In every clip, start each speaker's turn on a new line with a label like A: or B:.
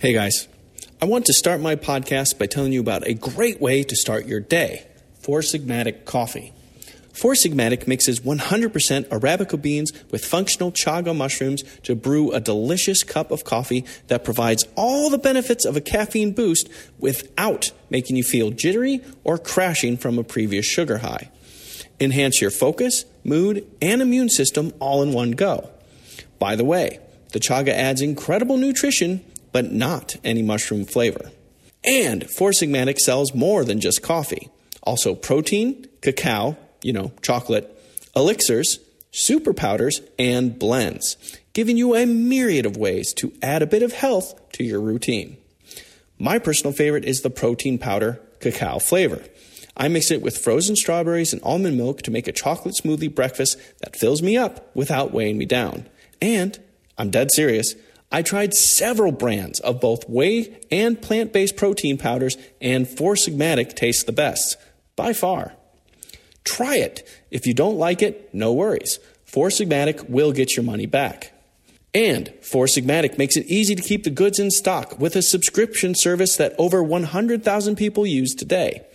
A: Hey guys, I want to start my podcast by telling you about a great way to start your day Four Sigmatic Coffee. Four Sigmatic mixes 100% Arabica beans with functional chaga mushrooms to brew a delicious cup of coffee that provides all the benefits of a caffeine boost without making you feel jittery or crashing from a previous sugar high. Enhance your focus, mood, and immune system all in one go. By the way, the chaga adds incredible nutrition but not any mushroom flavor. And Four Sigmatic sells more than just coffee. Also protein, cacao, you know, chocolate, elixirs, super powders, and blends, giving you a myriad of ways to add a bit of health to your routine. My personal favorite is the protein powder cacao flavor. I mix it with frozen strawberries and almond milk to make a chocolate smoothie breakfast that fills me up without weighing me down. And, I'm dead serious, I tried several brands of both whey and plant based protein powders, and Four Sigmatic tastes the best, by far. Try it. If you don't like it, no worries. Four Sigmatic will get your money back. And Four Sigmatic makes it easy to keep the goods in stock with a subscription service that over 100,000 people use today.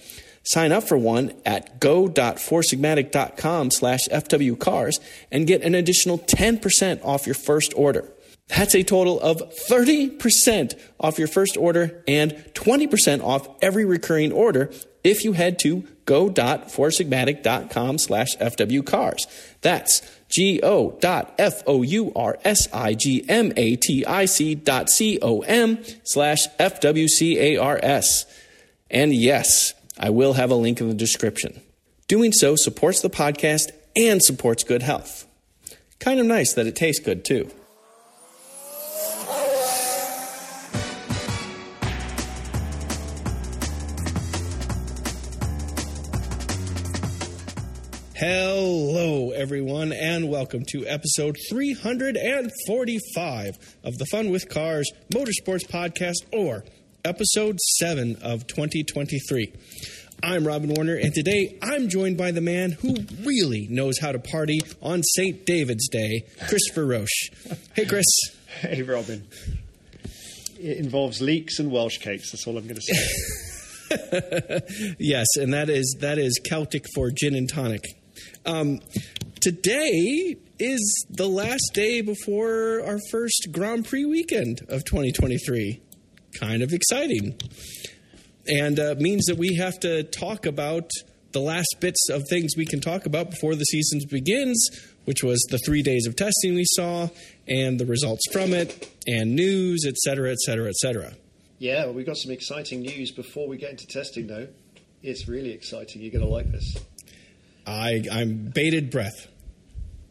A: Sign up for one at go.foursigmatic.com slash fwcars and get an additional 10% off your first order. That's a total of 30% off your first order and 20% off every recurring order if you head to go.foursigmatic.com slash fwcars. That's G-O dot C-O-M slash F-W-C-A-R-S. And yes, I will have a link in the description. Doing so supports the podcast and supports good health. Kind of nice that it tastes good too. Everyone, and welcome to episode 345 of the Fun with Cars Motorsports Podcast, or episode 7 of 2023. I'm Robin Warner, and today I'm joined by the man who really knows how to party on St. David's Day, Christopher Roche. Hey, Chris.
B: Hey, Robin. It involves leeks and Welsh cakes. That's all I'm going to say.
A: yes, and that is that is Celtic for gin and tonic. Um, today is the last day before our first Grand Prix weekend of 2023. Kind of exciting. And uh, means that we have to talk about the last bits of things we can talk about before the season begins, which was the three days of testing we saw and the results from it, and news, et cetera, et cetera, et cetera.
B: Yeah, well, we've got some exciting news before we get into testing, though. It's really exciting. You're going to like this.
A: I, I'm bated breath.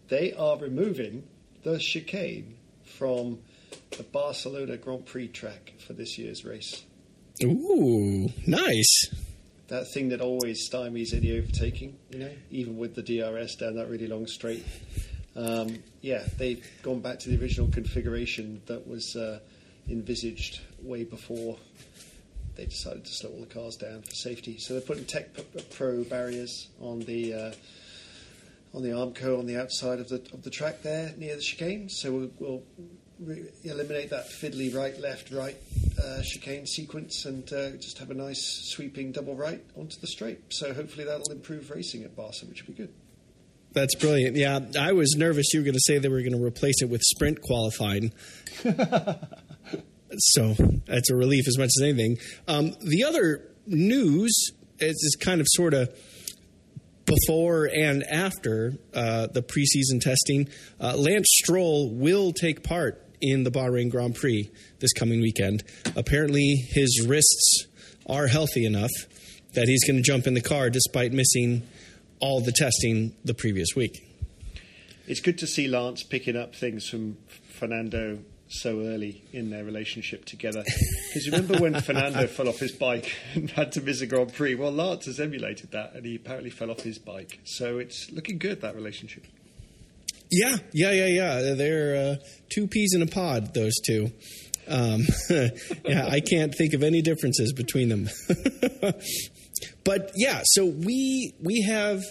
B: They are removing the chicane from the Barcelona Grand Prix track for this year's race.
A: Ooh, nice.
B: That thing that always stymies any overtaking, you know, even with the DRS down that really long straight. Um, yeah, they've gone back to the original configuration that was uh, envisaged way before they decided to slow all the cars down for safety. So they're putting Tech Pro barriers on the uh, on the Armco on the outside of the of the track there near the chicane. So we'll, we'll re- eliminate that fiddly right, left, right uh, chicane sequence and uh, just have a nice sweeping double right onto the straight. So hopefully that'll improve racing at Barca, which would be good.
A: That's brilliant. Yeah, I was nervous you were going to say they were going to replace it with sprint qualifying. so that's a relief as much as anything. Um, the other news is, is, kind of sort of before and after uh, the preseason testing. Uh, Lance Stroll will take part in the Bahrain Grand Prix this coming weekend. Apparently, his wrists are healthy enough that he's going to jump in the car despite missing all the testing the previous week.
B: It's good to see Lance picking up things from Fernando so early in their relationship together. Because remember when Fernando fell off his bike and had to miss a Grand Prix? Well, Lance has emulated that, and he apparently fell off his bike. So it's looking good that relationship.
A: Yeah, yeah, yeah, yeah. They're uh, two peas in a pod. Those two. Um, yeah, I can't think of any differences between them. but yeah, so we we have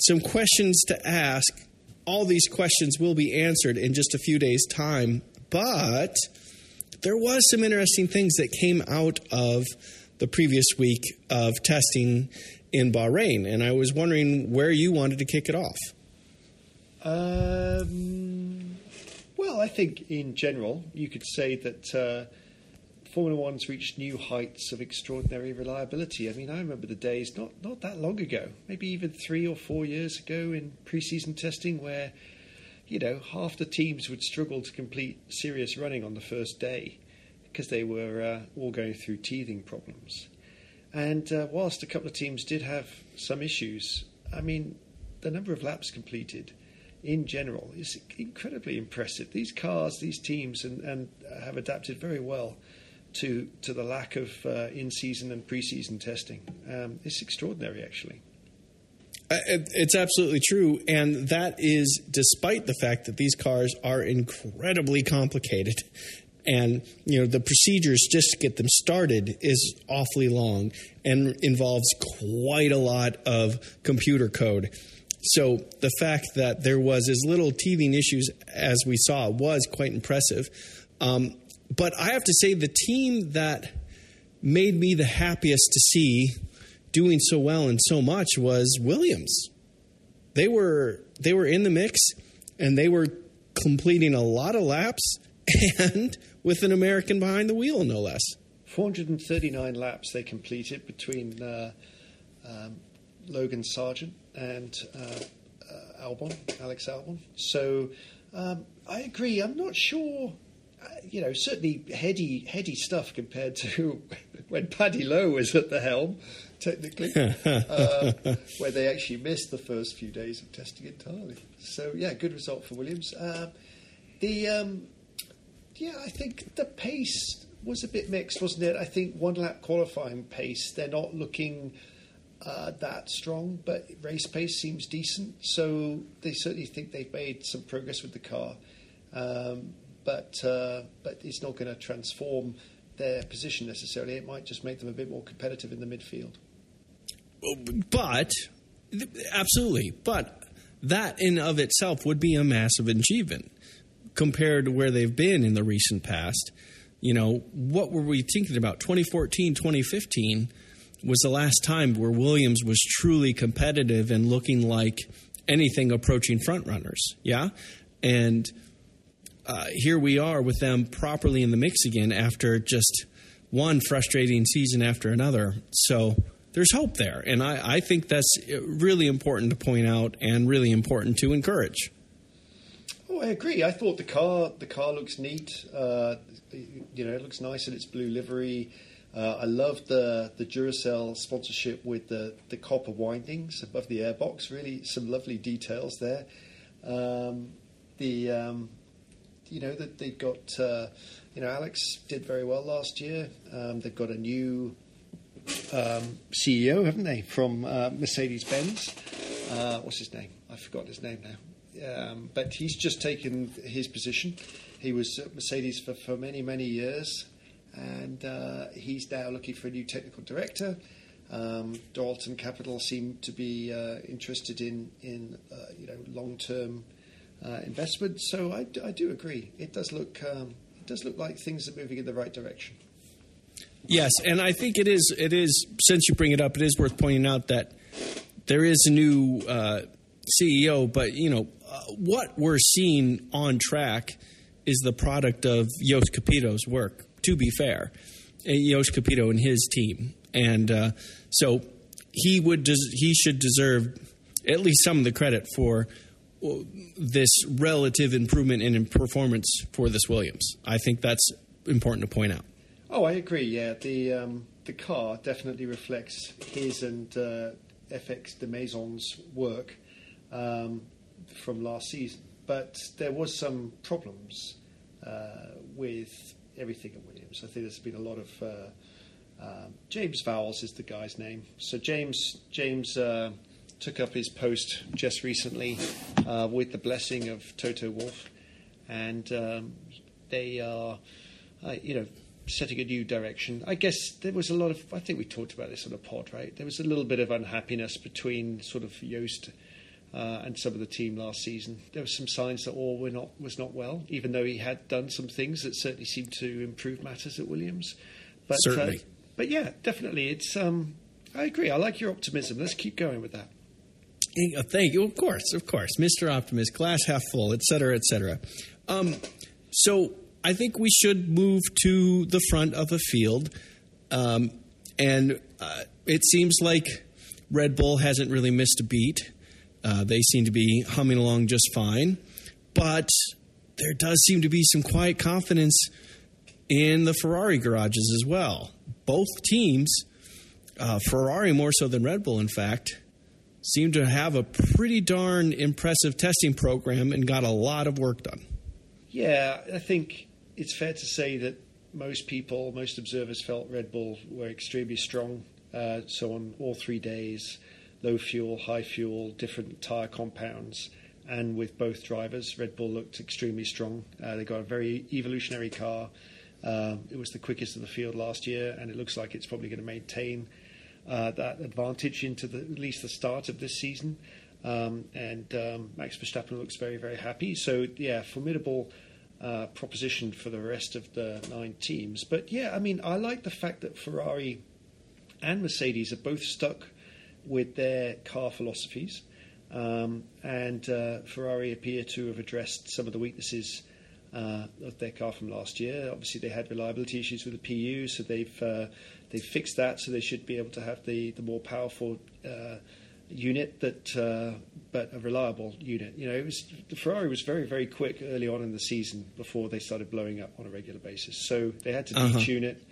A: some questions to ask. All these questions will be answered in just a few days' time but there was some interesting things that came out of the previous week of testing in Bahrain, and I was wondering where you wanted to kick it off.
B: Um, well, I think in general, you could say that uh, Formula One's reached new heights of extraordinary reliability. I mean, I remember the days not, not that long ago, maybe even three or four years ago in preseason testing, where you know half the teams would struggle to complete serious running on the first day because they were uh, all going through teething problems. And uh, whilst a couple of teams did have some issues, I mean, the number of laps completed in general is incredibly impressive. These cars, these teams, and, and have adapted very well to to the lack of uh, in-season and pre-season testing. Um, it's extraordinary, actually.
A: It's absolutely true, and that is despite the fact that these cars are incredibly complicated, and you know the procedures just to get them started is awfully long and involves quite a lot of computer code. So the fact that there was as little teething issues as we saw was quite impressive. Um, but I have to say, the team that made me the happiest to see doing so well and so much was Williams. They were they were in the mix and they were completing a lot of laps and with an American behind the wheel, no less.
B: 439 laps they completed between uh, um, Logan Sargent and uh, uh, Albon, Alex Albon. So um, I agree. I'm not sure you know, certainly heady, heady stuff compared to when Paddy Lowe was at the helm, technically, uh, where they actually missed the first few days of testing entirely. So yeah, good result for Williams. Uh, the um, yeah, I think the pace was a bit mixed, wasn't it? I think one lap qualifying pace, they're not looking. Uh, that strong, but race pace seems decent. So they certainly think they've made some progress with the car. Um, but uh, but it's not going to transform their position necessarily. It might just make them a bit more competitive in the midfield.
A: But absolutely, but that in of itself would be a massive achievement compared to where they've been in the recent past. You know, what were we thinking about? 2014, 2015 was the last time where Williams was truly competitive and looking like anything approaching front runners. Yeah. And uh, here we are with them properly in the mix again after just one frustrating season after another. So there's hope there. And I, I think that's really important to point out and really important to encourage.
B: Oh, I agree. I thought the car the car looks neat. Uh, you know, it looks nice in its blue livery. Uh, I love the the Duracell sponsorship with the the copper windings above the airbox. Really, some lovely details there. Um, the um, you know that they've got uh, you know Alex did very well last year. Um, they've got a new um, CEO, haven't they, from uh, Mercedes Benz? Uh, what's his name? I forgot his name now. Um, but he's just taken his position. He was at Mercedes for, for many, many years, and uh, he's now looking for a new technical director. Um, Dorilton Capital seem to be uh, interested in in uh, you know long term uh, investment. So I, I, do agree. It does look um, it does look like things are moving in the right direction.
A: Yes, and I think it is. It is since you bring it up, it is worth pointing out that there is a new uh, CEO. But you know uh, what we're seeing on track is the product of Jost Capito's work. To be fair, Jost Capito and his team, and uh, so he would des- he should deserve at least some of the credit for this relative improvement in performance for this Williams. I think that's important to point out.
B: Oh, I agree. Yeah, the um, the car definitely reflects his and uh, FX Demaison's work um, from last season. But there was some problems uh, with everything at Williams. I think there's been a lot of uh, um, James Vowles is the guy's name. So James James uh, took up his post just recently uh, with the blessing of Toto Wolff, and um, they are, uh, you know, setting a new direction. I guess there was a lot of. I think we talked about this on the pod, right? There was a little bit of unhappiness between sort of Jost uh, and some of the team last season. There were some signs that all were not was not well, even though he had done some things that certainly seemed to improve matters at Williams.
A: But, certainly, uh,
B: but yeah, definitely, it's. Um, I agree. I like your optimism. Let's keep going with that.
A: Thank you. Of course, of course, Mr. Optimist, glass half full, et cetera, et cetera. Um, so I think we should move to the front of the field, um, and uh, it seems like Red Bull hasn't really missed a beat. Uh, they seem to be humming along just fine. But there does seem to be some quiet confidence in the Ferrari garages as well. Both teams, uh, Ferrari more so than Red Bull, in fact, seem to have a pretty darn impressive testing program and got a lot of work done.
B: Yeah, I think it's fair to say that most people, most observers felt Red Bull were extremely strong. Uh, so on all three days, low fuel, high fuel, different tyre compounds, and with both drivers, Red Bull looked extremely strong. Uh, they got a very evolutionary car. Uh, it was the quickest of the field last year, and it looks like it's probably going to maintain uh, that advantage into the, at least the start of this season. Um, and um, Max Verstappen looks very, very happy. So, yeah, formidable uh, proposition for the rest of the nine teams. But, yeah, I mean, I like the fact that Ferrari and Mercedes are both stuck with their car philosophies. Um, and uh, Ferrari appear to have addressed some of the weaknesses uh, of their car from last year. Obviously, they had reliability issues with the PU, so they've uh, they've fixed that. So they should be able to have the the more powerful uh, unit that, uh, but a reliable unit. You know, it was the Ferrari was very very quick early on in the season before they started blowing up on a regular basis. So they had to uh-huh. detune it.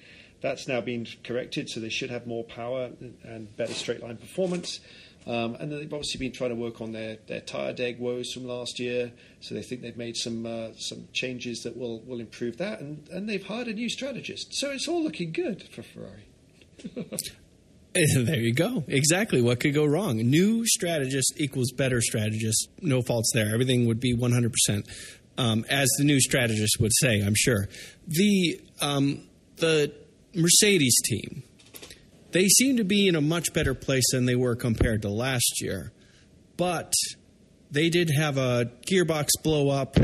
B: That's now been corrected, so they should have more power and better straight line performance. Um, and they've obviously been trying to work on their, their tyre deg woes from last year, so they think they've made some uh, some changes that will, will improve that, and, and they've hired a new strategist. So it's all looking good for Ferrari.
A: there you go. Exactly. What could go wrong? New strategist equals better strategist. No faults there. Everything would be 100%, um, as the new strategist would say, I'm sure. The, um, the Mercedes team, they seem to be in a much better place than they were compared to last year. But they did have a gearbox blow up,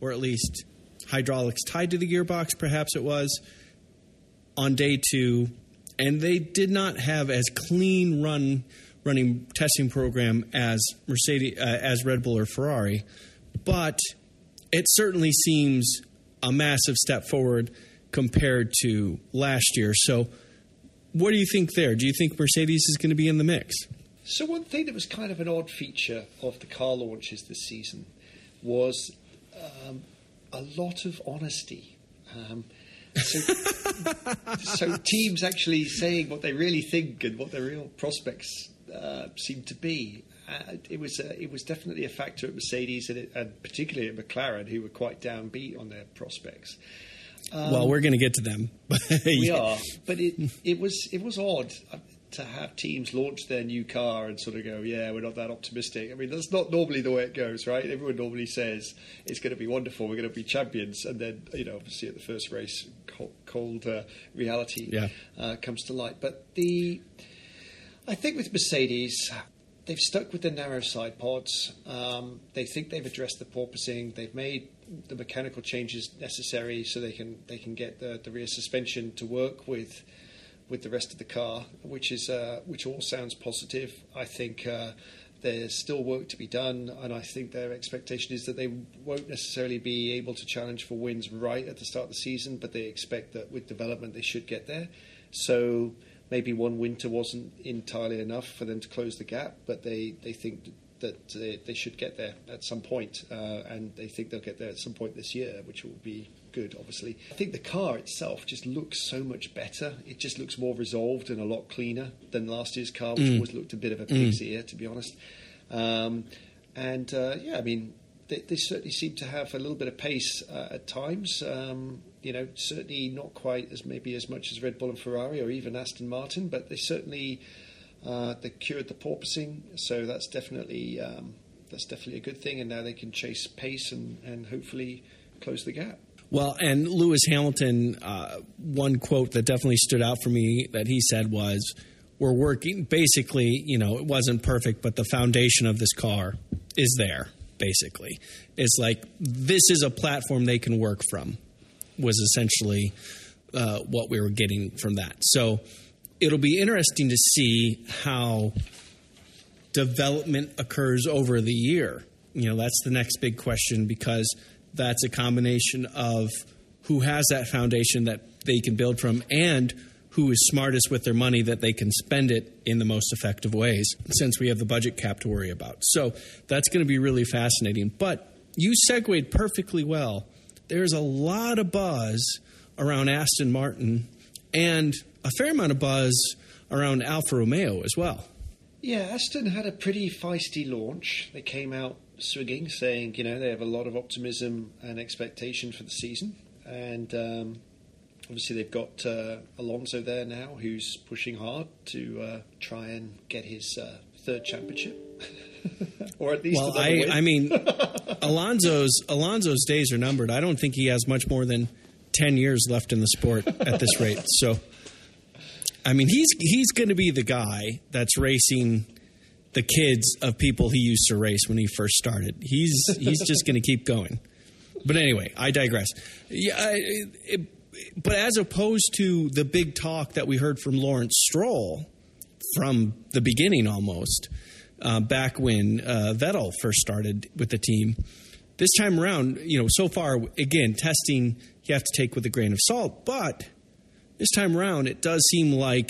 A: or at least hydraulics tied to the gearbox, perhaps it was, on day two. And they did not have as clean run running testing program as Mercedes, uh, as Red Bull or Ferrari, but it certainly seems a massive step forward compared to last year. So what do you think there? Do you think Mercedes is going to be in the mix?
B: So one thing that was kind of an odd feature of the car launches this season was um, a lot of honesty. Um, so, so, teams actually saying what they really think and what their real prospects uh, seem to be. Uh, it was uh, it was definitely a factor at Mercedes and, it, and, particularly at McLaren, who were quite downbeat on their prospects.
A: Um, well, we're going to get to them.
B: we are, but it it was it was odd to have teams launch their new car and sort of go, yeah, we're not that optimistic. I mean, that's not normally the way it goes, right? Everyone normally says it's going to be wonderful, we're going to be champions, and then you know, obviously at the first race, cold, uh, reality yeah. uh, comes to light. But the, I think with Mercedes, they've stuck with the narrow side pods. Um, they think they've addressed the porpoising. They've made the mechanical changes necessary so they can they can get the, the rear suspension to work with with the rest of the car, which is uh, which all sounds positive. I think uh, there's still work to be done, and I think their expectation is that they won't necessarily be able to challenge for wins right at the start of the season, but they expect that with development they should get there. So maybe one winter wasn't entirely enough for them to close the gap, but they, they think that they, they should get there at some point, uh, and they think they'll get there at some point this year, which will be good, obviously. I think the car itself just looks so much better. It just looks more resolved and a lot cleaner than last year's car, which mm. always looked a bit of a pig's mm. ear, to be honest. Um, and uh, yeah, I mean, they, they, certainly seem to have a little bit of pace uh, at times. Um, you know, certainly not quite as maybe as much as Red Bull and Ferrari or even Aston Martin, but they certainly uh, they cured the porpoising, so that's definitely um, that's definitely a good thing. And now they can chase pace and, and hopefully close the gap.
A: Well, and Lewis Hamilton, uh, one quote that definitely stood out for me that he said was, we're working. Basically, you know, it wasn't perfect, but the foundation of this car is there. Basically, it's like this is a platform they can work from. Was essentially uh, what we were getting from that. So it'll be interesting to see how development occurs over the year. You know, that's the next big question because that's a combination of who has that foundation that they can build from and who is smartest with their money that they can spend it in the most effective ways since we have the budget cap to worry about. So that's going to be really fascinating. But you segued perfectly well. There's a lot of buzz around Aston Martin and a fair amount of buzz around Alfa Romeo as well.
B: Yeah, Aston had a pretty feisty launch. They came out swinging, saying, you know, they have a lot of optimism and expectation for the season. And um, obviously, they've got uh, Alonso there now who's pushing hard to uh, try and get his uh, third championship. or at least
A: well, I, I mean, Alonso's Alonso's days are numbered. I don't think he has much more than ten years left in the sport at this rate. So, I mean, he's he's going to be the guy that's racing the kids of people he used to race when he first started. He's he's just going to keep going. But anyway, I digress. Yeah, it, it, but as opposed to the big talk that we heard from Lawrence Stroll from the beginning, almost uh, back when uh, Vettel first started with the team, this time around, you know, so far again testing you have to take with a grain of salt, but this time around, it does seem like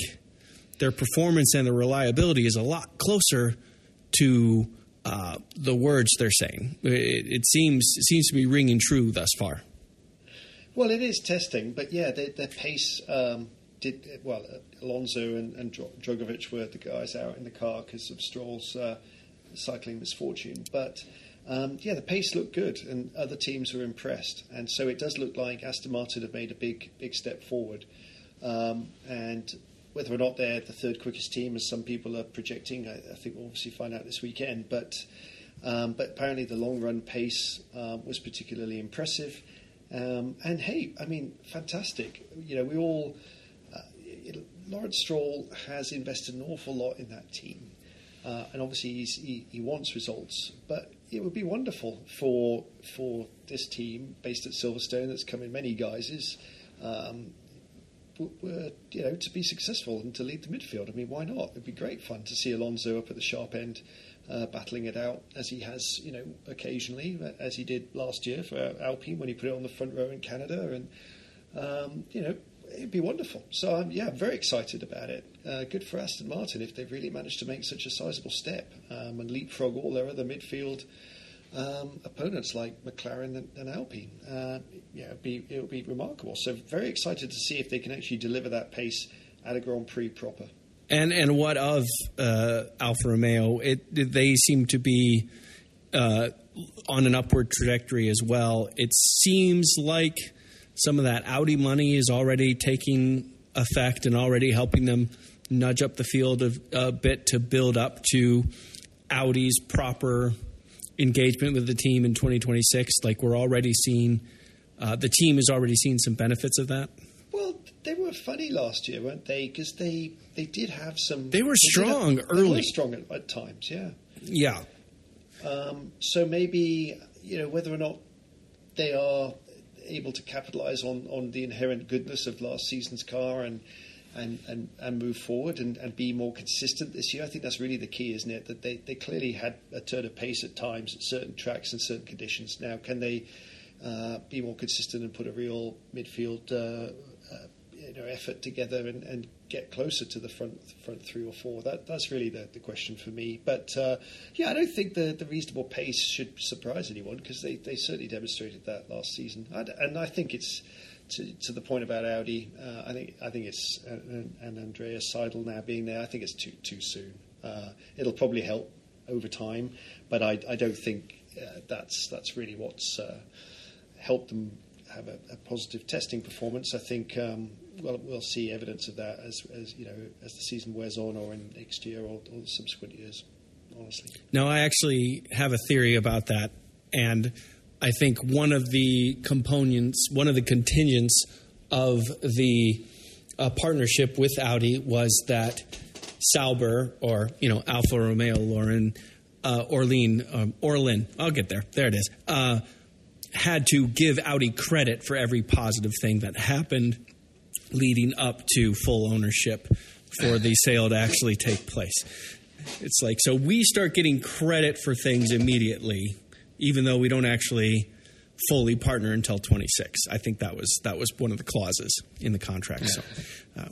A: their performance and their reliability is a lot closer to uh, the words they're saying. It, it, seems it seems to be ringing true thus far.
B: Well, it is testing, but yeah, their, pace um, did well. Alonso and, and Drugovich were the guys out in the car because of Stroll's uh, cycling misfortune, but. Um, yeah, the pace looked good, and other teams were impressed, and so it does look like Aston Martin have made a big, big step forward. Um, and whether or not they're the third quickest team, as some people are projecting, I, I think we'll obviously find out this weekend. But um, but apparently the long run pace um, was particularly impressive. Um, and hey, I mean, fantastic. You know, we all. Uh, Lawrence Stroll has invested an awful lot in that team. Uh, and obviously he, he wants results, but it would be wonderful for for this team based at Silverstone that's come in many guises um, were, you know, to be successful and to lead the midfield. I mean, why not? It'd be great fun to see Alonso up at the sharp end, uh, battling it out as he has, you know, occasionally, as he did last year for Alpine when he put it on the front row in Canada, and um, you know, it'd be wonderful. So um, yeah, I'm very excited about it. Uh, good for Aston Martin if they've really managed to make such a sizable step um, and leapfrog all their other midfield um, opponents like McLaren and, and Alpine. Uh, yeah, it'll be, it would be remarkable. So very excited to see if they can actually deliver that pace at a Grand Prix proper.
A: And and what of uh, Alfa Romeo? It, they seem to be uh, on an upward trajectory as well. It seems like some of that Audi money is already taking effect and already helping them nudge up the field a, a bit to build up to Audi's proper engagement with the team in 2026? Like we're already seeing, uh, the team is already seeing some benefits of that.
B: Well, they were funny last year, weren't they? Because they they did have some.
A: They were they strong have, early. They were
B: strong at, at times, yeah.
A: Yeah.
B: Um, so maybe you know whether or not they are able to capitalize on on the inherent goodness of last season's car and and, and, and move forward and, and be more consistent this year. I think that's really the key, isn't it? That they, they clearly had a turn of pace at times at certain tracks and certain conditions. Now, can they uh, be more consistent and put a real midfield uh, uh, you know, effort together and, and get closer to the front front three or four? That that's really the, the question for me. But uh, yeah, I don't think the, the reasonable pace should surprise anyone because they, they certainly demonstrated that last season. and I think it's to, to the point about Audi, uh, I think I think it's uh, and, and, Andreas Seidl now being there. I think it's too too soon. Uh, it'll probably help over time, but I, I don't think uh, that's that's really what's uh, helped them have a, a, positive testing performance. I think um, well, we'll see evidence of that as, as you know as the season wears on, or in next year, or, or subsequent years. Honestly,
A: no, I actually have a theory about that, and I think one of the components, one of the contingents of the uh, partnership with Audi was that Sauber or you know Alfa Romeo Lauren uh, Orlean um, Orlen. I'll get there. There it is. Uh, had to give Audi credit for every positive thing that happened leading up to full ownership for the sale to actually take place. It's like so we start getting credit for things immediately, even though we don't actually fully partner until 26. I think that was that was one of the clauses in the contract. Yeah. So, um,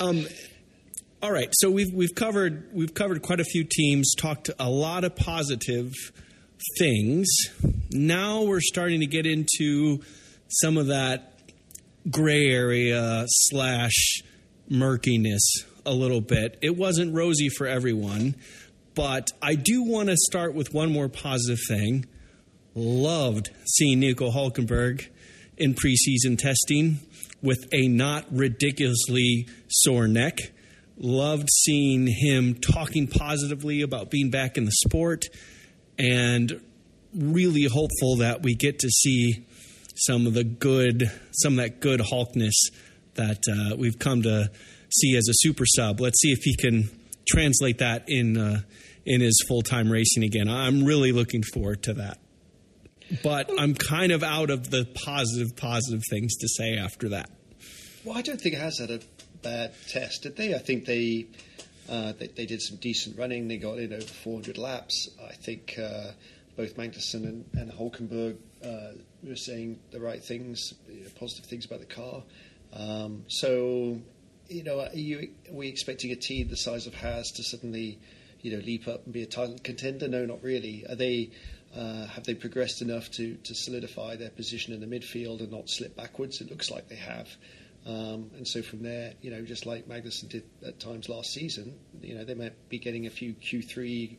A: um, all right. So we've we've covered we've covered quite a few teams, talked a lot of positive things. Now we're starting to get into some of that gray area slash murkiness a little bit. It wasn't rosy for everyone, but I do want to start with one more positive thing. Loved seeing Nico Hulkenberg in preseason testing with a not ridiculously sore neck. Loved seeing him talking positively about being back in the sport and really hopeful that we get to see some of the good, some of that good Hulkness that uh, we've come to see as a super sub. Let's see if he can translate that in uh, in his full time racing again. I'm really looking forward to that. But I'm kind of out of the positive, positive things to say after that.
B: Well, I don't think it has had a bad test, did they? I think they uh, they, they, did some decent running. They got in over 400 laps. I think uh, both Magnussen and, and Hulkenberg uh, were saying the right things, positive things about the car. Um, so you know, are, you, are we expecting a team the size of Haas to suddenly, you know, leap up and be a title contender? No, not really. Are they? Uh, have they progressed enough to, to solidify their position in the midfield and not slip backwards? It looks like they have. Um, and so from there, you know, just like Magnussen did at times last season, you know, they might be getting a few Q3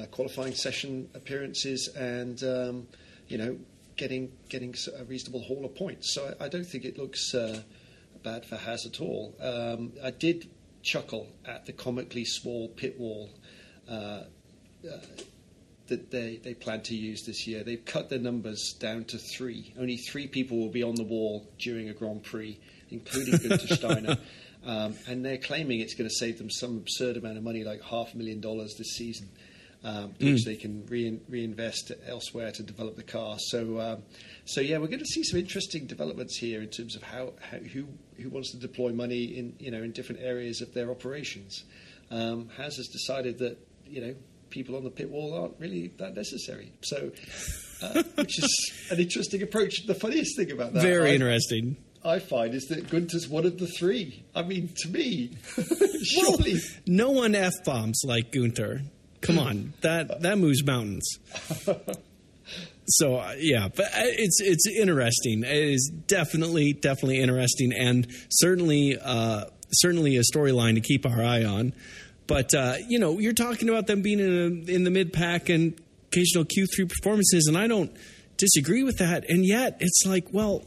B: uh, qualifying session appearances and, um, you know, getting getting a reasonable haul of points. So I, I don't think it looks uh, bad for Haas at all. Um, I did chuckle at the comically small pit wall uh, uh, that they, they plan to use this year. They've cut their numbers down to three. Only three people will be on the wall during a Grand Prix, including Günther Steiner. Um, and they're claiming it's going to save them some absurd amount of money, like half a million dollars this season um, mm. which they can re- reinvest elsewhere to develop the car. So, um, so yeah, we're going to see some interesting developments here in terms of how, how, who who wants to deploy money in you know in different areas of their operations. Um, Haas has decided that you know people on the pit wall aren't really that necessary. So, uh, which is an interesting approach. The funniest thing about that,
A: very I, interesting.
B: I find is that Günther's one of the three. I mean, to me, surely well,
A: no one f bombs like Günther. Come on, that that moves mountains. so uh, yeah, but uh, it's it's interesting. It is definitely definitely interesting, and certainly uh, certainly a storyline to keep our eye on. But uh, you know, you're talking about them being in, a, in the mid pack and occasional Q3 performances, and I don't disagree with that. And yet, it's like, well,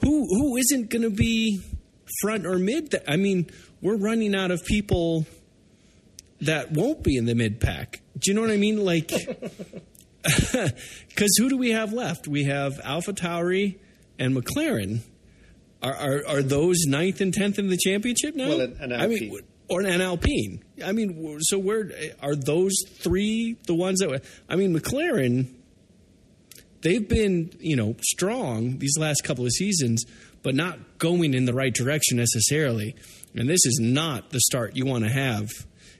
A: who who isn't going to be front or mid? I mean, we're running out of people that won't be in the mid pack. Do you know what I mean? Like, because who do we have left? We have Alpha Tauri and McLaren. Are, are, are those ninth and tenth in the championship now?
B: Well, an, an I
A: mean, or an Alpine. I mean, so where are those three the ones that? I mean, McLaren. They've been, you know, strong these last couple of seasons, but not going in the right direction necessarily. And this is not the start you want to have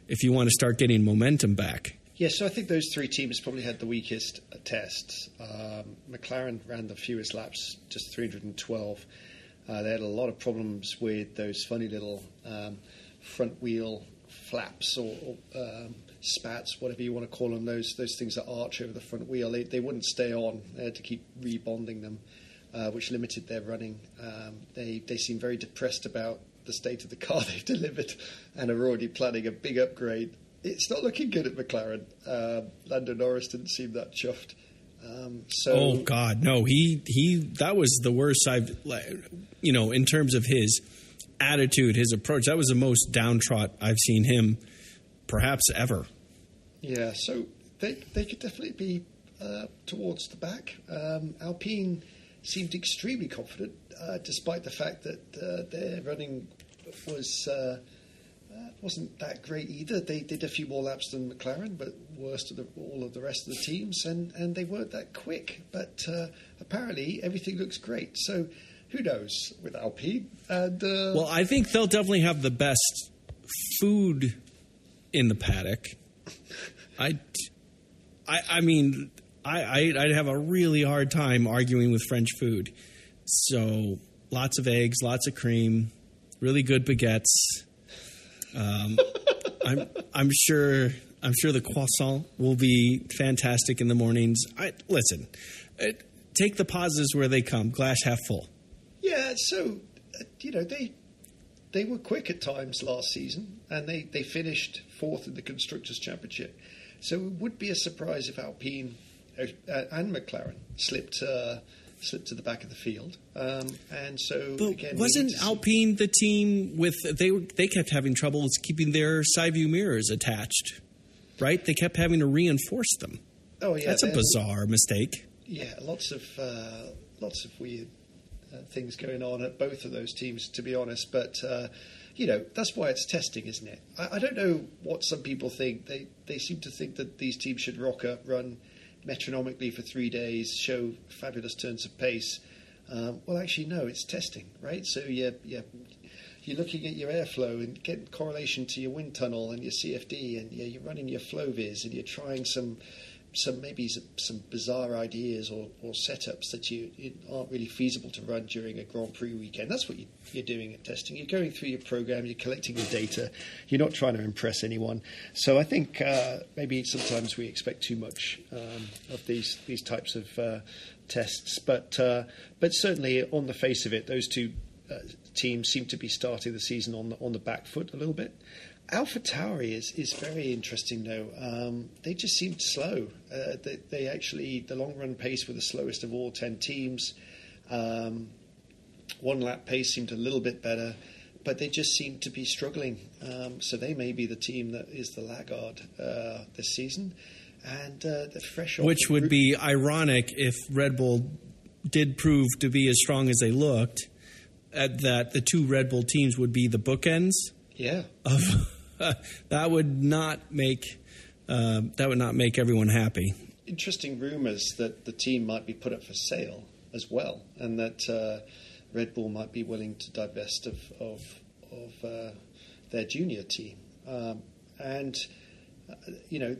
A: if you want to start getting momentum back.
B: Yeah, so I think those three teams probably had the weakest tests. Um, McLaren ran the fewest laps, just 312. Uh, they had a lot of problems with those funny little um, front wheel flaps or, or um, spats, whatever you want to call them. Those those things that arch over the front wheel, they, they wouldn't stay on. They had to keep rebonding them, uh, which limited their running. Um, they they seem very depressed about the state of the car they've delivered and are already planning a big upgrade. It's not looking good at McLaren. Uh, Lando Norris didn't seem that chuffed. Um, so,
A: oh God, no! He he. That was the worst I've, you know, in terms of his attitude, his approach. That was the most downtrodden I've seen him, perhaps ever.
B: Yeah. So they they could definitely be uh, towards the back. Um, Alpine seemed extremely confident, uh, despite the fact that uh, their running was uh, wasn't that great either. They did a few more laps than McLaren, but worst of the, all of the rest of the teams, and, and they weren't that quick. But uh, apparently, everything looks great. So who knows with Alpine? And uh,
A: well, I think they'll definitely have the best food in the paddock. I, I, I mean, I, I'd have a really hard time arguing with French food. So lots of eggs, lots of cream, really good baguettes. Um, I'm I'm sure I'm sure the croissant will be fantastic in the mornings. I, listen, uh, take the positives where they come. Glass half full.
B: Yeah, so uh, you know they they were quick at times last season, and they they finished fourth in the constructors' championship. So it would be a surprise if Alpine uh, and McLaren slipped. Uh, slipped to the back of the field. Um, and so,
A: but
B: again,
A: wasn't Alpine the team with they they kept having trouble keeping their side view mirrors attached, right? They kept having to reinforce them.
B: Oh yeah,
A: that's a bizarre mistake.
B: Yeah, lots of uh, lots of weird uh, things going on at both of those teams, to be honest. But uh, you know, that's why it's testing, isn't it? I, I, don't know what some people think. They they seem to think that these teams should rock up, run metronomically for three days, show fabulous turns of pace. Um, well, actually, no, it's testing, right? So you're, you're, you're looking at your airflow and getting correlation to your wind tunnel and your CFD, and you're running your FlowViz, and you're trying some some maybe some bizarre ideas or, or setups that you, you, aren't really feasible to run during a Grand Prix weekend. That's what you, are doing at testing. You're going through your program, you're collecting the data. You're not trying to impress anyone. So I think uh, maybe sometimes we expect too much um, of these these types of uh, tests, but uh, but certainly on the face of it, those two uh, teams seem to be starting the season on the, on the back foot a little bit. Alpha Tauri is, is very interesting though. Um, they just seemed slow. Uh, they, they, actually, the long run pace were the slowest of all 10 teams. Um, one lap pace seemed a little bit better, but they just seemed to be struggling. Um, so they may be the team that is the laggard uh, this season. And uh, the fresh
A: Which would be ironic if Red Bull did prove to be as strong as they looked, that the two Red Bull teams would be the bookends.
B: Yeah.
A: Of that would not make uh, that would not make everyone happy.
B: Interesting rumours that the team might be put up for sale as well, and that uh, Red Bull might be willing to divest of of, of uh, their junior team. Um, and uh, you know,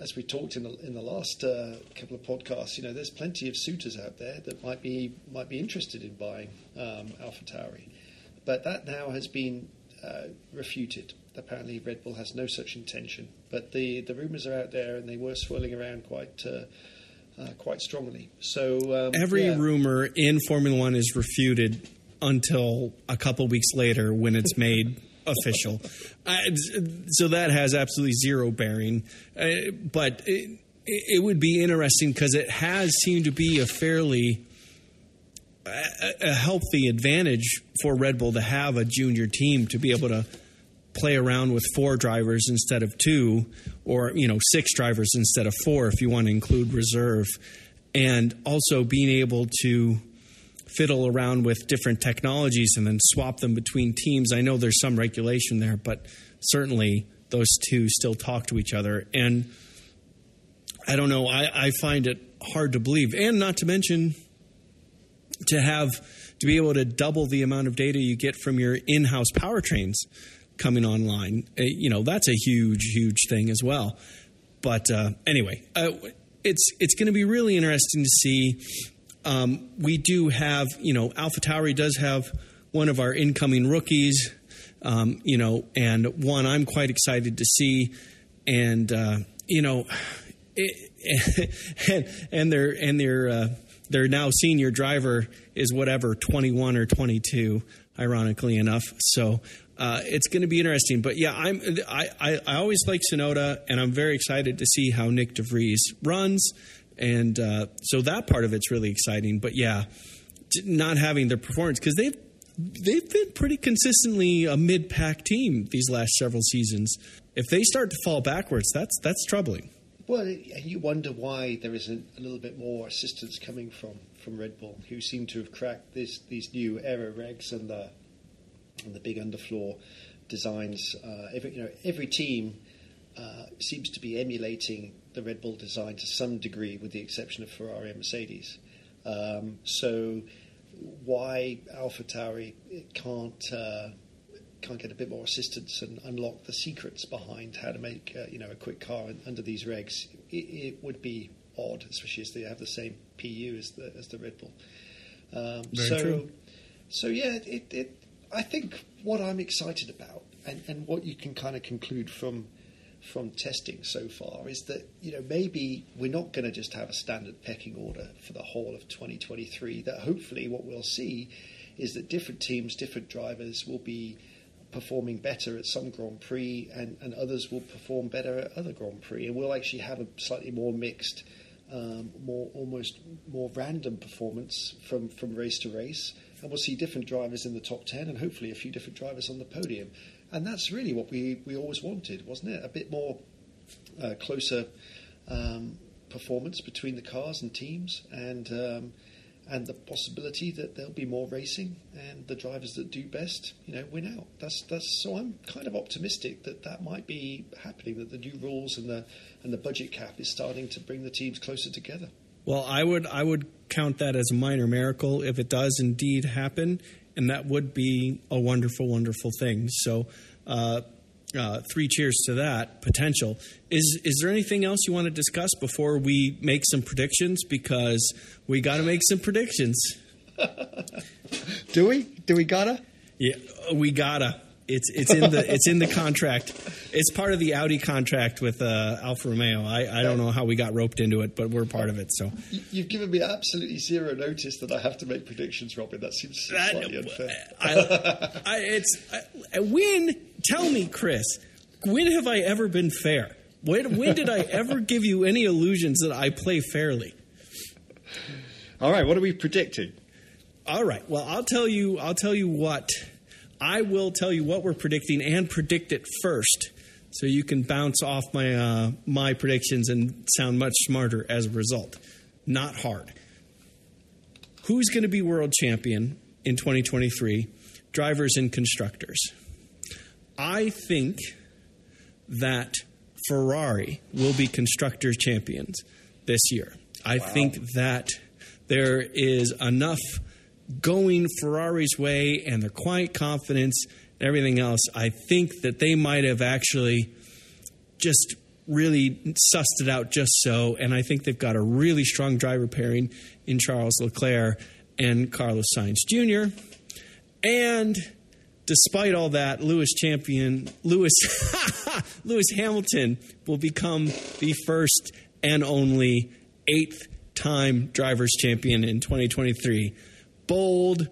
B: as we talked in the in the last uh, couple of podcasts, you know, there's plenty of suitors out there that might be might be interested in buying um, AlphaTauri, but that now has been uh, refuted apparently Red Bull has no such intention. But the, the rumours are out there, and they were swirling around quite uh, uh, quite strongly. So
A: um, every yeah. rumor in Formula One is refuted until a couple weeks later when it's made official. so that has absolutely zero bearing. Uh, but it, it would be interesting because it has seemed to be a fairly a, healthy advantage for Red Bull to have a junior team to be able to play around with four drivers instead of two, or you know six drivers instead of four if you want to include reserve, and also being able to fiddle around with different technologies and then swap them between teams. I know there's some regulation there, but certainly those two still talk to each other. And I don't know, I, I find it hard to believe. And not to mention to have to be able to double the amount of data you get from your in-house powertrains coming online. Uh, you know, that's a huge, huge thing as well. But uh, anyway, uh, it's it's going to be really interesting to see. Um, we do have, you know, Alpha Tauri does have one of our incoming rookies, um, you know, and one I'm quite excited to see. And uh, you know, it, and, and their and their uh, their now senior driver is whatever 21 or 22 ironically enough so uh, it's going to be interesting. But yeah, I'm I, I, I, always like Tsunoda and I'm very excited to see how Nyck de Vries runs, and uh, so that part of it's really exciting. But yeah, not having their performance because they've they've been pretty consistently a mid pack team these last several seasons. If they start to fall backwards, that's that's troubling.
B: Well, you wonder why there isn't a little bit more assistance coming from, from Red Bull, who seem to have cracked this, these new aero regs and the and the big underfloor designs. Uh, every you know every team uh, seems to be emulating the Red Bull design to some degree, with the exception of Ferrari and Mercedes. Um, so why AlphaTauri can't uh, can't get a bit more assistance and unlock the secrets behind how to make uh, you know a quick car under these regs? It, it, would be odd, especially as they have the same PU as the as the Red Bull. Um, so,
A: true.
B: so yeah, it, it, I think what I'm excited about, and, and what you can kind of conclude from from testing so far is that you know maybe we're not going to just have a standard pecking order for the whole of 2023. That hopefully what we'll see is that different teams, different drivers will be performing better at some Grand Prix, and, and others will perform better at other Grand Prix, and we'll actually have a slightly more mixed, um, more almost more random performance from from race to race, and we'll see different drivers in the top ten, and hopefully a few different drivers on the podium. And that's really what we, we always wanted, wasn't it? A bit more uh, closer um, performance between the cars and teams, and um, and the possibility that there'll be more racing, and the drivers that do best, you know, win out. That's that's so I'm kind of optimistic that that might be happening. That the new rules and the and the budget cap is starting to bring the teams closer together.
A: Well, I would I would count that as a minor miracle if it does indeed happen and that would be a wonderful, wonderful thing. So, uh, uh, three cheers to that potential. Is is there anything else you want to discuss before we make some predictions? Because we got to make some predictions.
B: Do we? Do we gotta?
A: Yeah, we gotta. It's it's in the it's in the contract. It's part of the Audi contract with uh, Alfa Romeo. I, I don't know how we got roped into it, but we're part of it. So
B: you've given me absolutely zero notice that I have to make predictions, Robin. That seems slightly unfair.
A: I, I, it's I, when tell me, Chris, when have I ever been fair? When when did I ever give you any illusions that I play fairly?
B: All right, what are we predicting?
A: All right. Well, I'll tell you. I'll tell you what I will tell you what we're predicting and predict it first, so you can bounce off my uh, my predictions and sound much smarter as a result. Not hard. Who's going to be world champion in 2023? Drivers and constructors. I think that Ferrari will be constructors champions this year. I wow. think that there is enough going Ferrari's way and their quiet confidence and everything else, I think that they might have actually just really sussed it out just so. And I think they've got a really strong driver pairing in Charles Leclerc and Carlos Sainz Jr. And despite all that, Lewis champion Lewis Lewis Hamilton will become the first and only eighth time drivers champion in 2023 bold,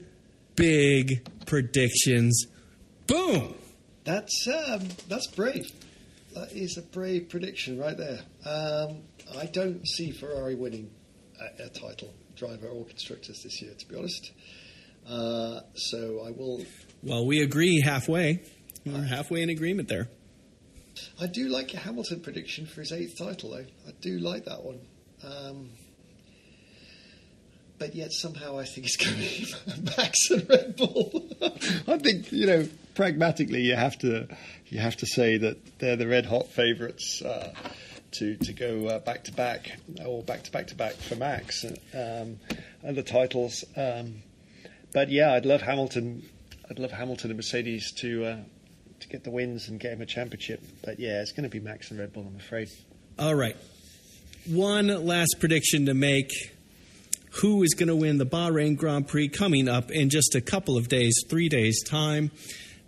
A: big predictions. Boom.
B: That's um, that's brave. That is a brave prediction right there. Um, I don't see Ferrari winning a, a, title, driver or constructors this year, to be honest. Uh, so I will.
A: Well, we agree halfway. We're halfway in agreement there.
B: I do like a Hamilton prediction for his eighth title, though. I do like that one. Um, but yet somehow I think it's going to be Max and Red Bull. I think you know pragmatically you have to you have to say that they're the red hot favourites uh, to to go back to back or back to back to back for Max um, and the titles. Um, but yeah, I'd love Hamilton. I'd love Hamilton and Mercedes to uh, to get the wins and get him a championship. But yeah, it's going to be Max and Red Bull. I'm afraid.
A: All right. One last prediction to make who is going to win the Bahrain Grand Prix coming up in just a couple of days, three days' time.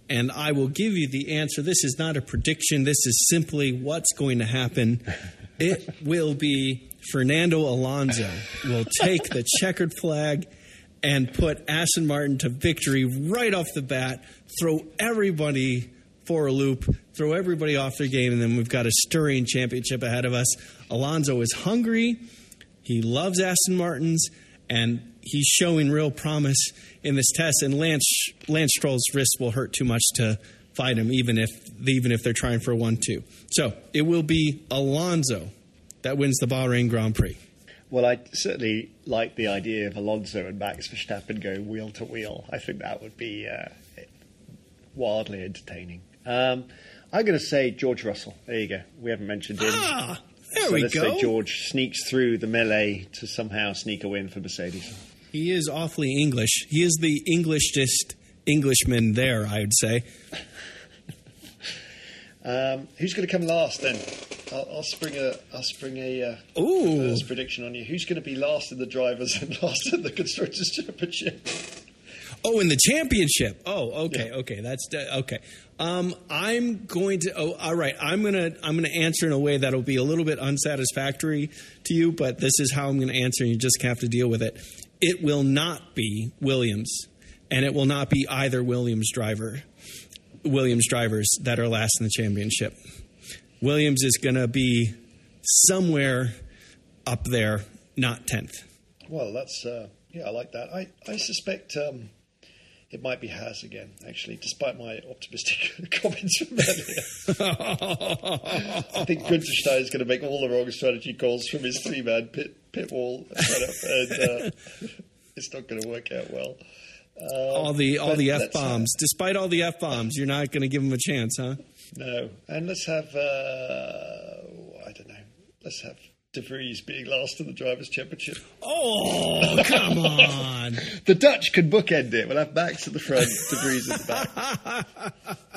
A: And I will give you the answer. This is not a prediction, this is simply what's going to happen. It will be Fernando Alonso will take the checkered flag and put Aston Martin to victory right off the bat, throw everybody for a loop, throw everybody off their game, and then we've got a stirring championship ahead of us. Alonso is hungry. He loves Aston Martins, and he's showing real promise in this test. And Lance Lance Stroll's wrist will hurt too much to fight him, even if even if they're trying for a one-two. So it will be Alonso that wins the Bahrain Grand Prix.
B: Well, I certainly like the idea of Alonso and Max Verstappen going wheel to wheel. I think that would be uh, wildly entertaining. Um, I'm going to say George Russell. There you go. We haven't mentioned him.
A: Ah, there
B: so
A: we
B: let's
A: go.
B: say George sneaks through the melee to somehow sneak a win for Mercedes.
A: He is awfully English. He is the Englishest Englishman there, I would say.
B: Um, who's going to come last then? I'll, I'll spring a I'll spring a uh,
A: Ooh.
B: prediction on you. Who's going to be last in the drivers and last in the constructors championship?
A: Oh, in the championship. Oh, okay,
B: Yeah.
A: okay. That's okay. Um, I'm going to. Oh, all right. I'm gonna. I'm gonna answer in a way that'll be a little bit unsatisfactory to you, but this is how I'm going to answer. and You just have to deal with it. It will not be Williams, and it will not be either Williams driver, Williams drivers that are last in the championship. Williams is going to be somewhere up there, not tenth.
B: Well, that's uh, yeah, I like that. I I suspect um, it might be Haas again. Actually, despite my optimistic comments from earlier, I think Günther Steiner is going to make all the wrong strategy calls from his three man pit pit wall setup, and uh, it's not going to work out well. Uh,
A: all the all the f bombs. Despite all the f bombs, you're not going to give him a chance, huh?
B: No, and let's have uh, I don't know. Let's have De Vries being last in the drivers' championship.
A: Oh, come on!
B: The Dutch can bookend it. We'll have Max at the front, De Vries at the back.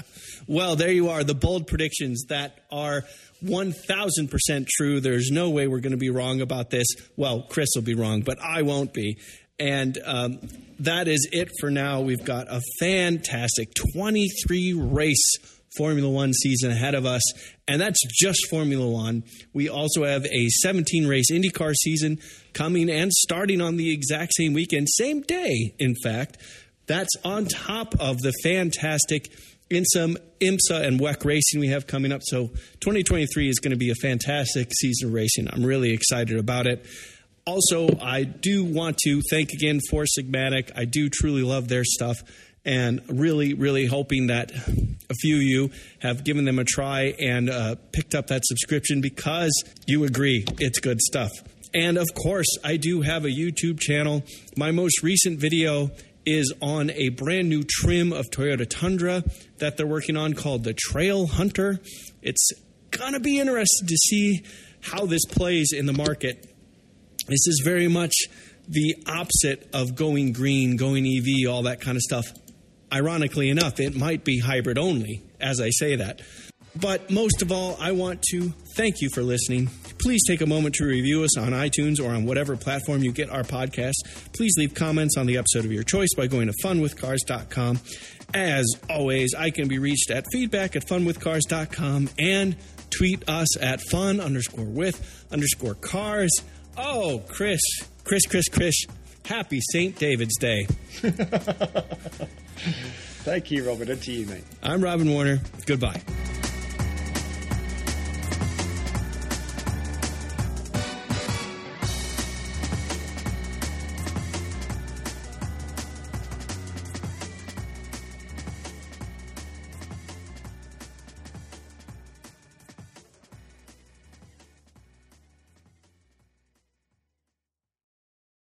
A: Well, there you are, the bold predictions that are 1000% true. There's no way we're going to be wrong about this. Well, Chris will be wrong, but I won't be. And um, that is it for now. We've got a fantastic 23 race Formula One season ahead of us, and that's just Formula One. We also have a 17 race IndyCar season coming and starting on the exact same weekend, same day, in fact. That's on top of the fantastic in some IMSA and WEC racing we have coming up. So 2023 is going to be a fantastic season of racing. I'm really excited about it. Also, I do want to thank again Four Sigmatic. I do truly love their stuff and really, really hoping that a few of you have given them a try and uh, picked up that subscription because you agree it's good stuff. And of course, I do have a YouTube channel. My most recent video is on a brand new trim of Toyota Tundra that they're working on called the Trail Hunter. It's going to be interesting to see how this plays in the market. This is very much the opposite of going green, going EV, all that kind of stuff. Ironically enough, it might be hybrid only as I say that. But most of all, I want to thank you for listening. Please take a moment to review us on iTunes or on whatever platform you get our podcast. Please leave comments on the episode of your choice by going to funwithcars.com. As always, I can be reached at feedback at funwithcars.com and tweet us at fun underscore with underscore cars. Oh, Chris, Chris, Chris, Chris, happy St. David's Day.
B: Thank you, Robert, and to you, mate.
A: I'm Robin Warner. Goodbye.